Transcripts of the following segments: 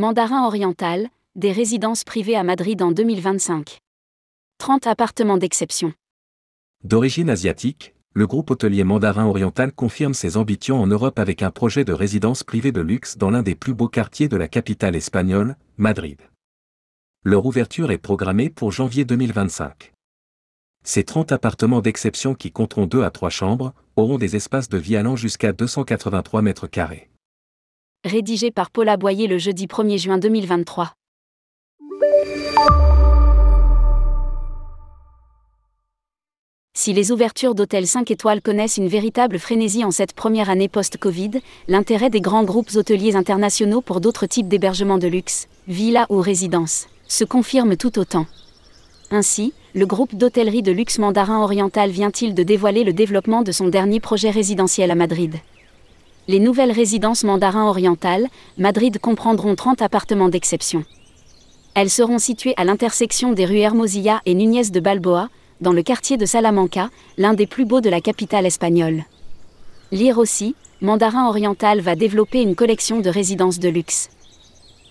Mandarin Oriental, des résidences privées à Madrid en 2025. 30 appartements d'exception. D'origine asiatique, le groupe hôtelier Mandarin Oriental confirme ses ambitions en Europe avec un projet de résidence privée de luxe dans l'un des plus beaux quartiers de la capitale espagnole, Madrid. Leur ouverture est programmée pour janvier 2025. Ces 30 appartements d'exception qui compteront 2 à 3 chambres auront des espaces de vie allant jusqu'à 283 mètres carrés. Rédigé par Paula Boyer le jeudi 1er juin 2023. Si les ouvertures d'hôtels 5 étoiles connaissent une véritable frénésie en cette première année post-Covid, l'intérêt des grands groupes hôteliers internationaux pour d'autres types d'hébergements de luxe, villas ou résidences, se confirme tout autant. Ainsi, le groupe d'hôtellerie de luxe mandarin oriental vient-il de dévoiler le développement de son dernier projet résidentiel à Madrid? Les nouvelles résidences mandarin oriental, Madrid comprendront 30 appartements d'exception. Elles seront situées à l'intersection des rues Hermosilla et Núñez de Balboa, dans le quartier de Salamanca, l'un des plus beaux de la capitale espagnole. Lire aussi, Mandarin Oriental va développer une collection de résidences de luxe.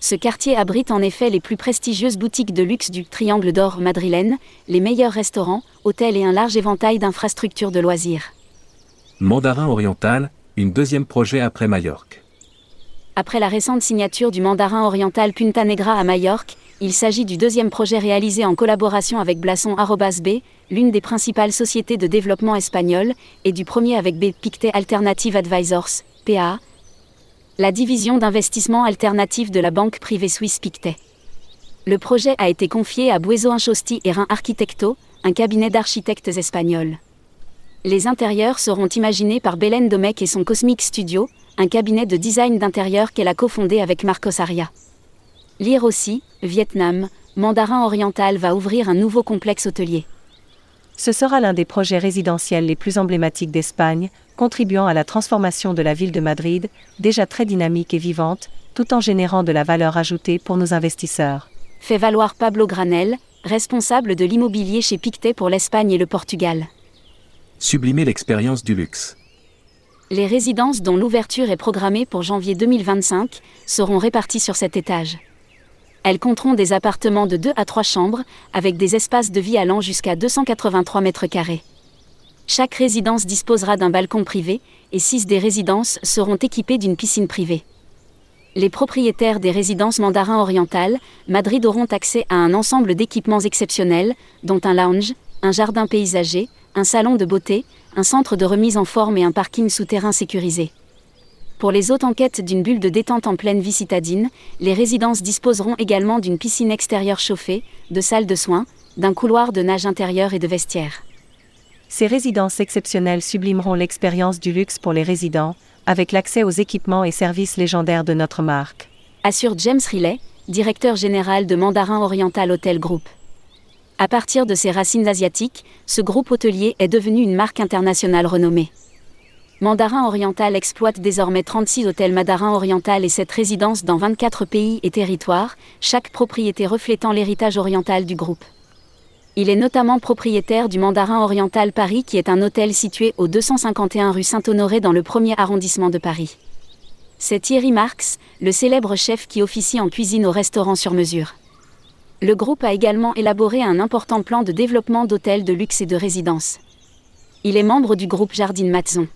Ce quartier abrite en effet les plus prestigieuses boutiques de luxe du Triangle d'Or madrilène, les meilleurs restaurants, hôtels et un large éventail d'infrastructures de loisirs. Mandarin Oriental, une deuxième projet après Majorque. Après la récente signature du Mandarin Oriental Punta Negra à Majorque, il s'agit du deuxième projet réalisé en collaboration avec Blason B, l'une des principales sociétés de développement espagnoles, et du premier avec B Pictet Alternative Advisors, PA, la division d'investissement alternatif de la banque privée suisse Pictet. Le projet a été confié à Bueso Inchosti et Rhin Arquitecto, un cabinet d'architectes espagnols. Les intérieurs seront imaginés par Belen Domecq et son Cosmic Studio, un cabinet de design d'intérieur qu'elle a cofondé avec Marcos Aria. Lire aussi, Vietnam, Mandarin Oriental va ouvrir un nouveau complexe hôtelier. Ce sera l'un des projets résidentiels les plus emblématiques d'Espagne, contribuant à la transformation de la ville de Madrid, déjà très dynamique et vivante, tout en générant de la valeur ajoutée pour nos investisseurs. Fait valoir Pablo Granel, responsable de l'immobilier chez Pictet pour l'Espagne et le Portugal. Sublimer l'expérience du luxe. Les résidences dont l'ouverture est programmée pour janvier 2025 seront réparties sur cet étage. Elles compteront des appartements de 2 à 3 chambres, avec des espaces de vie allant jusqu'à 283 mètres carrés. Chaque résidence disposera d'un balcon privé, et 6 des résidences seront équipées d'une piscine privée. Les propriétaires des résidences mandarins orientales, Madrid auront accès à un ensemble d'équipements exceptionnels, dont un lounge, un jardin paysager, un salon de beauté, un centre de remise en forme et un parking souterrain sécurisé. Pour les hôtes en quête d'une bulle de détente en pleine vie citadine, les résidences disposeront également d'une piscine extérieure chauffée, de salles de soins, d'un couloir de nage intérieur et de vestiaires. Ces résidences exceptionnelles sublimeront l'expérience du luxe pour les résidents, avec l'accès aux équipements et services légendaires de notre marque. Assure James Riley, directeur général de Mandarin Oriental Hotel Group. À partir de ses racines asiatiques, ce groupe hôtelier est devenu une marque internationale renommée. Mandarin Oriental exploite désormais 36 hôtels Mandarin Oriental et 7 résidences dans 24 pays et territoires, chaque propriété reflétant l'héritage oriental du groupe. Il est notamment propriétaire du Mandarin Oriental Paris qui est un hôtel situé au 251 rue Saint-Honoré dans le premier arrondissement de Paris. C'est Thierry Marx, le célèbre chef qui officie en cuisine au restaurant sur mesure. Le groupe a également élaboré un important plan de développement d'hôtels de luxe et de résidences. Il est membre du groupe Jardine Matzon.